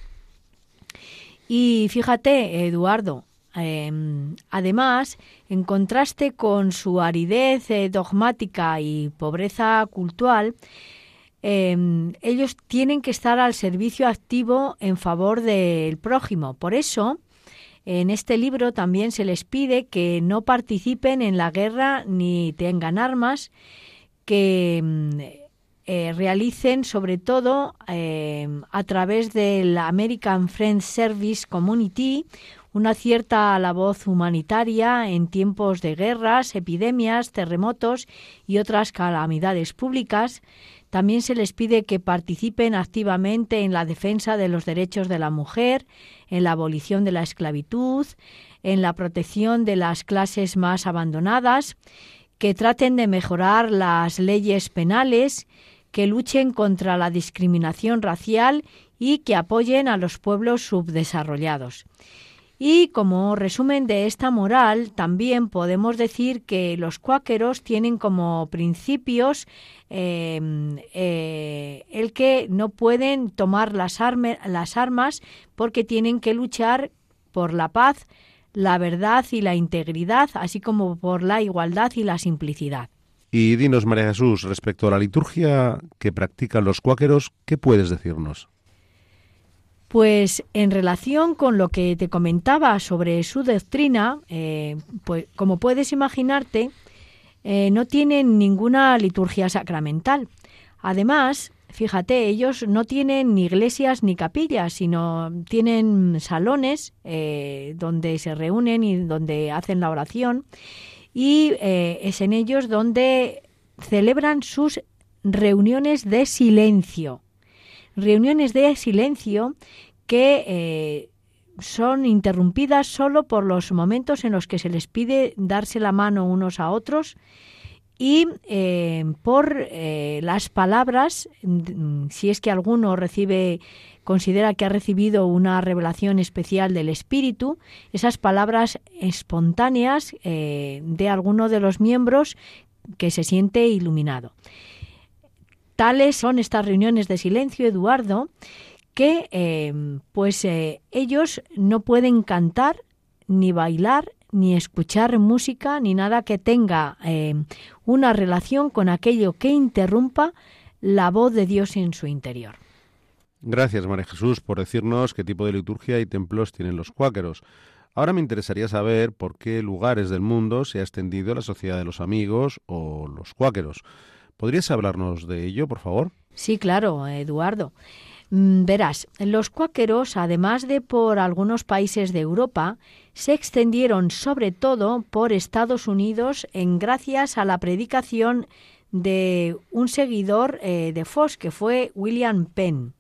Y fíjate, Eduardo, em, además, en contraste con su aridez eh, dogmática y pobreza cultural, Em, ellos tienen que estar al servicio activo en favor del prójimo. Por eso, en este libro también se les pide que no participen en la guerra ni tengan armas, que em, eh, realicen sobre todo eh, a través del American Friends Service Community una cierta labor humanitaria en tiempos de guerras, epidemias, terremotos y otras calamidades públicas. También se les pide que participen activamente en la defensa de los derechos de la mujer, en la abolición de la esclavitud, en la protección de las clases más abandonadas, que traten de mejorar las leyes penales, que luchen contra la discriminación racial y que apoyen a los pueblos subdesarrollados. Y como resumen de esta moral, también podemos decir que los cuáqueros tienen como principios em, eh, el que no pueden tomar las, las armas porque tienen que luchar por la paz, la verdad y la integridad, así como por la igualdad y la simplicidad. Y dinos, María Jesús, respecto a la liturgia que practican los cuáqueros, ¿qué puedes decirnos? Pues en relación con lo que te comentaba sobre su doctrina, eh, pues como puedes imaginarte, eh, no tienen ninguna liturgia sacramental. Además, fíjate, ellos no tienen ni iglesias ni capillas, sino tienen salones eh, donde se reúnen y donde hacen la oración y es en ellos donde celebran sus reuniones de silencio reuniones de silencio que eh, son interrumpidas solo por los momentos en los que se les pide darse la mano unos a otros y eh, por eh, las palabras, mm, si es que alguno recibe, considera que ha recibido una revelación especial del Espíritu, esas palabras espontáneas de alguno de los miembros que se siente iluminado. Tales son estas reuniones de silencio, Eduardo, que eh, pues eh, ellos no pueden cantar ni bailar ni escuchar música ni nada que tenga eh, una relación con aquello que interrumpa la voz de Dios en su interior. Gracias, María Jesús, por decirnos qué tipo de liturgia y templos tienen los cuáqueros. Ahora me interesaría saber por qué lugares del mundo se ha extendido la Sociedad de los Amigos o los cuáqueros. ¿Podrías hablarnos de ello, por favor? Sí, claro, Eduardo. Mm, verás, los cuáqueros, además de por algunos países de Europa, se extendieron sobre todo por Estados Unidos en gracias a la predicación de un seguidor eh, de Fox, que fue William Penn.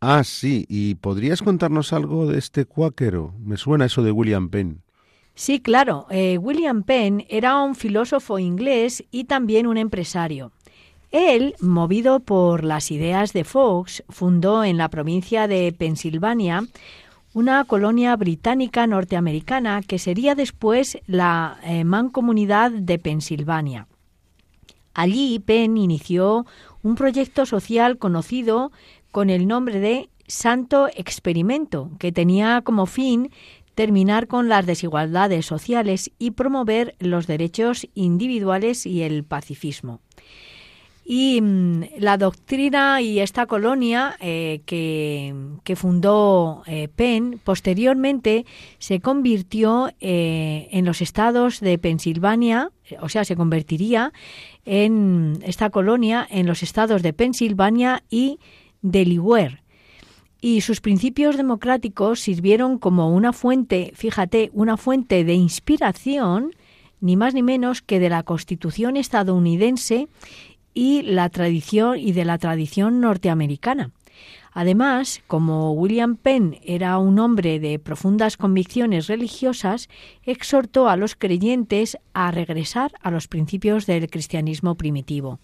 Ah, sí, ¿y podrías contarnos algo de este cuáquero? Me suena eso de William Penn. Sí, claro. Eh, William Penn era un filósofo inglés y también un empresario. Él, movido por las ideas de Fox, fundó en la provincia de Pensilvania una colonia británica norteamericana que sería después la eh, Mancomunidad de Pensilvania. Allí Penn inició un proyecto social conocido con el nombre de Santo Experimento, que tenía como fin terminar con las desigualdades sociales y promover los derechos individuales y el pacifismo. Y mm, la doctrina y esta colonia eh, que, fundó eh, Penn posteriormente se convirtió eh, en los estados de Pensilvania, o sea, se convertiría en esta colonia en los estados de Pensilvania y Delaware y sus principios democráticos sirvieron como una fuente, fíjate, una fuente de inspiración, ni más ni menos que de la Constitución estadounidense y la tradición y de la tradición norteamericana. Además, como William Penn era un hombre de profundas convicciones religiosas, exhortó a los creyentes a regresar a los principios del cristianismo primitivo.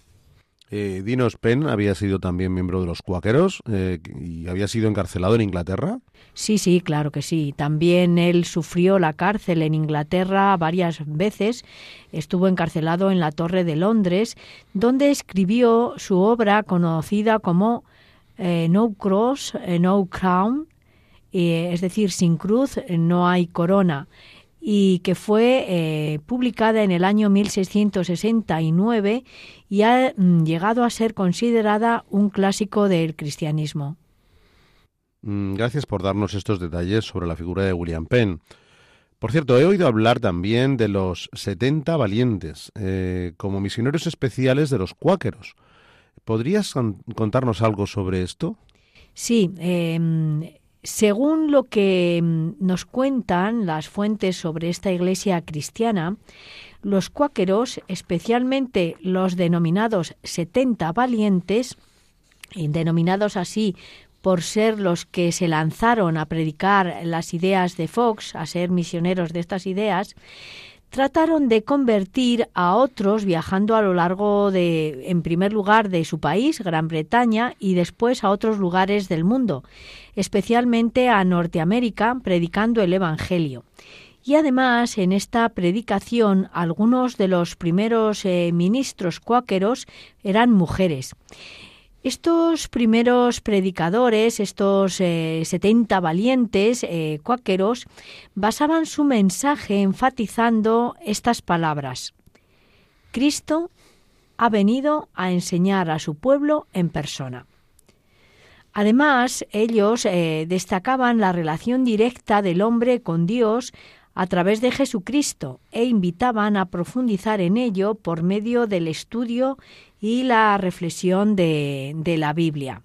Eh, Dinos Penn había sido también miembro de los cuáqueros eh, y había sido encarcelado en Inglaterra. Sí, sí, claro que sí. También él sufrió la cárcel en Inglaterra varias veces. Estuvo encarcelado en la Torre de Londres, donde escribió su obra conocida como eh, No Cross, No Crown, es decir, sin cruz no hay corona y que fue eh, publicada en el año 1669 y ha mm, llegado a ser considerada un clásico del cristianismo. Mm, gracias por darnos estos detalles sobre la figura de William Penn. Por cierto, he oído hablar también de los 70 valientes, eh, como misioneros especiales de los cuáqueros. ¿Podrías contarnos algo sobre esto? Sí, em, según lo que em, nos cuentan las fuentes sobre esta iglesia cristiana, los cuáqueros, especialmente los denominados 70 valientes, denominados así por ser los que se lanzaron a predicar las ideas de Fox, a ser misioneros de estas ideas, trataron de convertir a otros viajando a lo largo de, en primer lugar, de su país, Gran Bretaña, y después a otros lugares del mundo, especialmente a Norteamérica, predicando el Evangelio. Y además, en esta predicación, algunos de los primeros eh, ministros cuáqueros eran mujeres. Estos primeros predicadores, estos eh, setenta 70 valientes eh, cuáqueros, basaban su mensaje enfatizando estas palabras. Cristo ha venido a enseñar a su pueblo en persona. Además, ellos eh, destacaban la relación directa del hombre con Dios a través de Jesucristo e invitaban a profundizar en ello por medio del estudio y la reflexión de, la Biblia.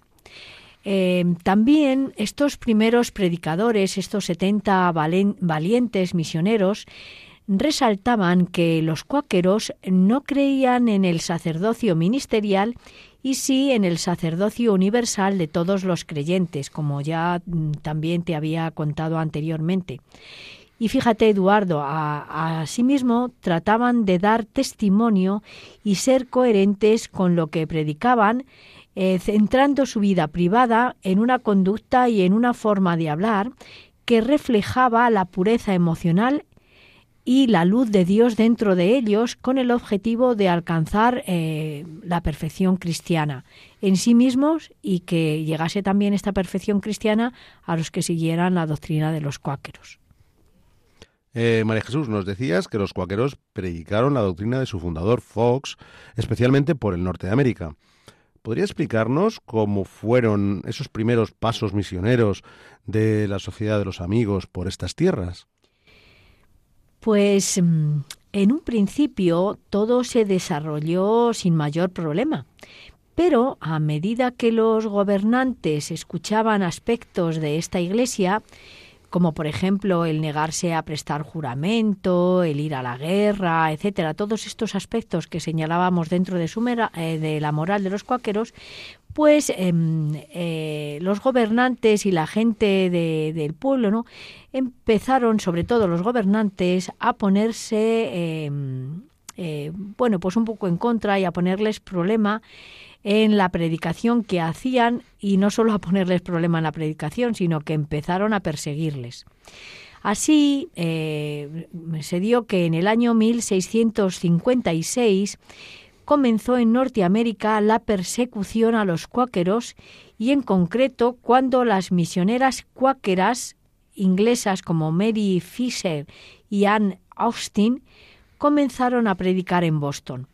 Eh, también estos primeros predicadores, estos 70 valientes misioneros, resaltaban que los cuáqueros no creían en el sacerdocio ministerial y sí en el sacerdocio universal de todos los creyentes, como ya mm, también te había contado anteriormente. Y fíjate, Eduardo, a, sí mismo trataban de dar testimonio y ser coherentes con lo que predicaban, eh, centrando su vida privada en una conducta y en una forma de hablar que reflejaba la pureza emocional y la luz de Dios dentro de ellos con el objetivo de alcanzar eh, la perfección cristiana en sí mismos y que llegase también esta perfección cristiana a los que siguieran la doctrina de los cuáqueros. Eh, María Jesús, nos decías que los cuáqueros predicaron la doctrina de su fundador, Fox, especialmente por el norte de América. ¿Podría explicarnos cómo fueron esos primeros pasos misioneros de la Sociedad de los Amigos por estas tierras? Pues mm, en un principio todo se desarrolló sin mayor problema, pero a medida que los gobernantes escuchaban aspectos de esta iglesia, como por ejemplo el negarse a prestar juramento, el ir a la guerra, etcétera, todos estos aspectos que señalábamos dentro de, su eh, de la moral de los cuáqueros, pues em, eh, los gobernantes y la gente del pueblo, ¿no? empezaron, sobre todo los gobernantes, a ponerse, em, eh, bueno, pues un poco en contra y a ponerles problema en la predicación que hacían y no solo a ponerles problema en la predicación, sino que empezaron a perseguirles. Así eh, se dio que en el año 1656 comenzó en Norteamérica la persecución a los cuáqueros y en concreto cuando las misioneras cuáqueras inglesas como Mary Fisher y Anne Austin comenzaron a predicar en Boston.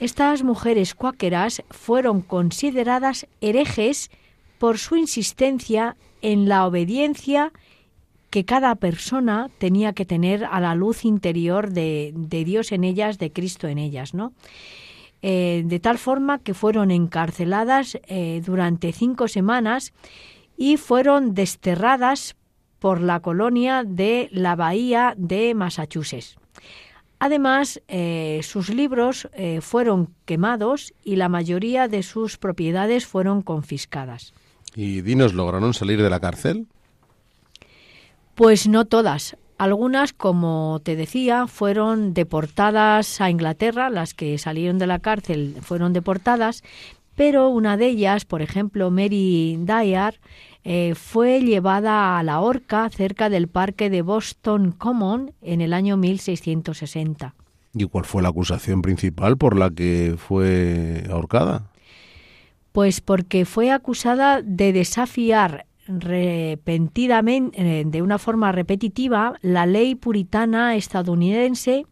Estas mujeres cuáqueras fueron consideradas herejes por su insistencia en la obediencia que cada persona tenía que tener a la luz interior de, Dios en ellas, de Cristo en ellas, ¿no? Eh, de tal forma que fueron encarceladas eh, durante cinco semanas y fueron desterradas por la colonia de la Bahía de Massachusetts. Además, eh, sus libros eh, fueron quemados y la mayoría de sus propiedades fueron confiscadas. ¿Y dinos, lograron salir de la cárcel? Pues no todas. Algunas, como te decía, fueron deportadas a Inglaterra, las que salieron de la cárcel fueron deportadas, pero una de ellas, por ejemplo, Mary Dyer, eh, fue llevada a la horca cerca del parque de Boston Common en el año 1660. ¿Y cuál fue la acusación principal por la que fue ahorcada? Pues porque fue acusada de desafiar repentinamente, eh, de una forma repetitiva, la ley puritana estadounidense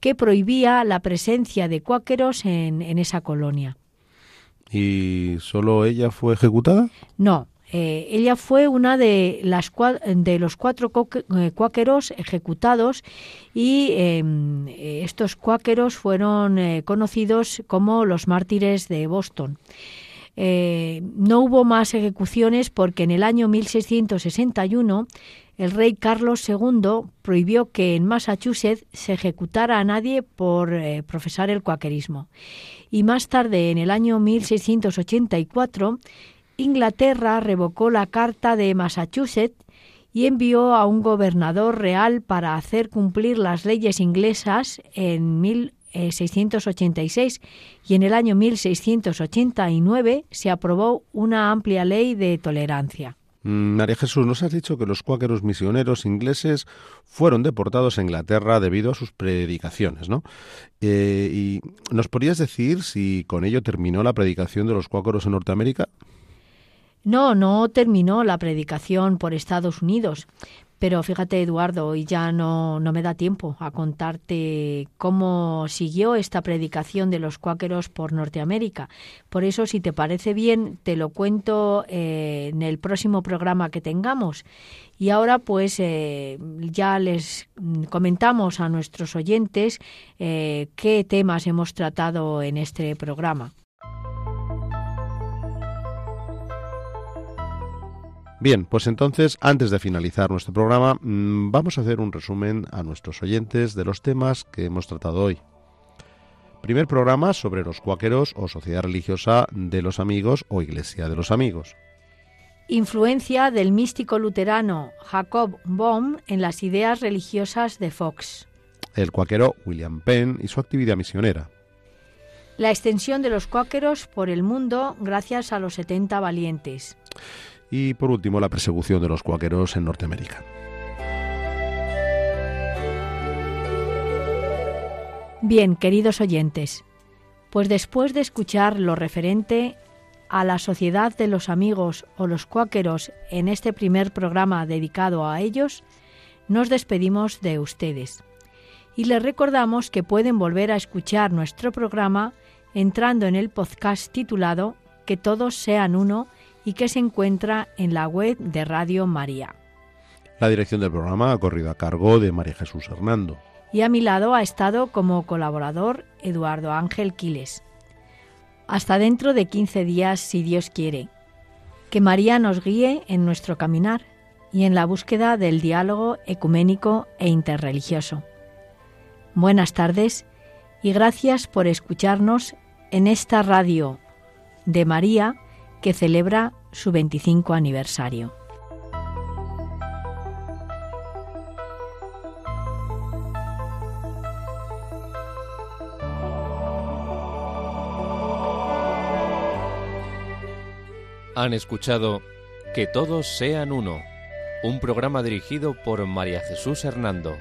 que prohibía la presencia de cuáqueros en, en esa colonia. ¿Y solo ella fue ejecutada? No, Eh, ella fue una de, las, de los cuatro eh, cuáqueros ejecutados y em, estos cuáqueros fueron conocidos como los mártires de Boston. no hubo más ejecuciones porque en el año 1661 el rey Carlos II prohibió que en Massachusetts se ejecutara a nadie por profesar el cuáquerismo. Y más tarde, en el año 1684, Inglaterra revocó la Carta de Massachusetts y envió a un gobernador real para hacer cumplir las leyes inglesas en 1686 y en el año 1689 se aprobó una amplia ley de tolerancia. Mm, María Jesús, nos has dicho que los cuáqueros misioneros ingleses fueron deportados a Inglaterra debido a sus predicaciones, ¿no? Eh, ¿Y nos podrías decir si con ello terminó la predicación de los cuáqueros en Norteamérica? No, no terminó la predicación por Estados Unidos. Pero fíjate, Eduardo, hoy ya no, no me da tiempo a contarte cómo siguió esta predicación de los cuáqueros por Norteamérica. Por eso, si te parece bien, te lo cuento eh, en el próximo programa que tengamos. Y ahora, pues, eh, ya les comentamos a nuestros oyentes eh, qué temas hemos tratado en este programa. Bien, pues entonces, antes de finalizar nuestro programa, mm, vamos a hacer un resumen a nuestros oyentes de los temas que hemos tratado hoy. Primer programa sobre los cuáqueros o sociedad religiosa de los amigos o iglesia de los amigos. Influencia del místico luterano Jacob Bohm en las ideas religiosas de Fox. El cuáquero William Penn y su actividad misionera. La extensión de los cuáqueros por el mundo gracias a los 70 valientes y por último la persecución de los cuáqueros en Norteamérica. Bien, queridos oyentes, pues después de escuchar lo referente a la Sociedad de los Amigos o los Cuáqueros en este primer programa dedicado a ellos, nos despedimos de ustedes. Y les recordamos que pueden volver a escuchar nuestro programa entrando en el podcast titulado Que todos sean uno y que se encuentra en la web de Radio María. La dirección del programa ha corrido a cargo de María Jesús Hernando. Y a mi lado ha estado como colaborador Eduardo Ángel Quiles. Hasta dentro de 15 días, si Dios quiere. Que María nos guíe en nuestro caminar y en la búsqueda del diálogo ecuménico e interreligioso. Buenas tardes y gracias por escucharnos en esta radio de María que celebra su 25 aniversario. Han escuchado Que todos sean uno, un programa dirigido por María Jesús Hernando.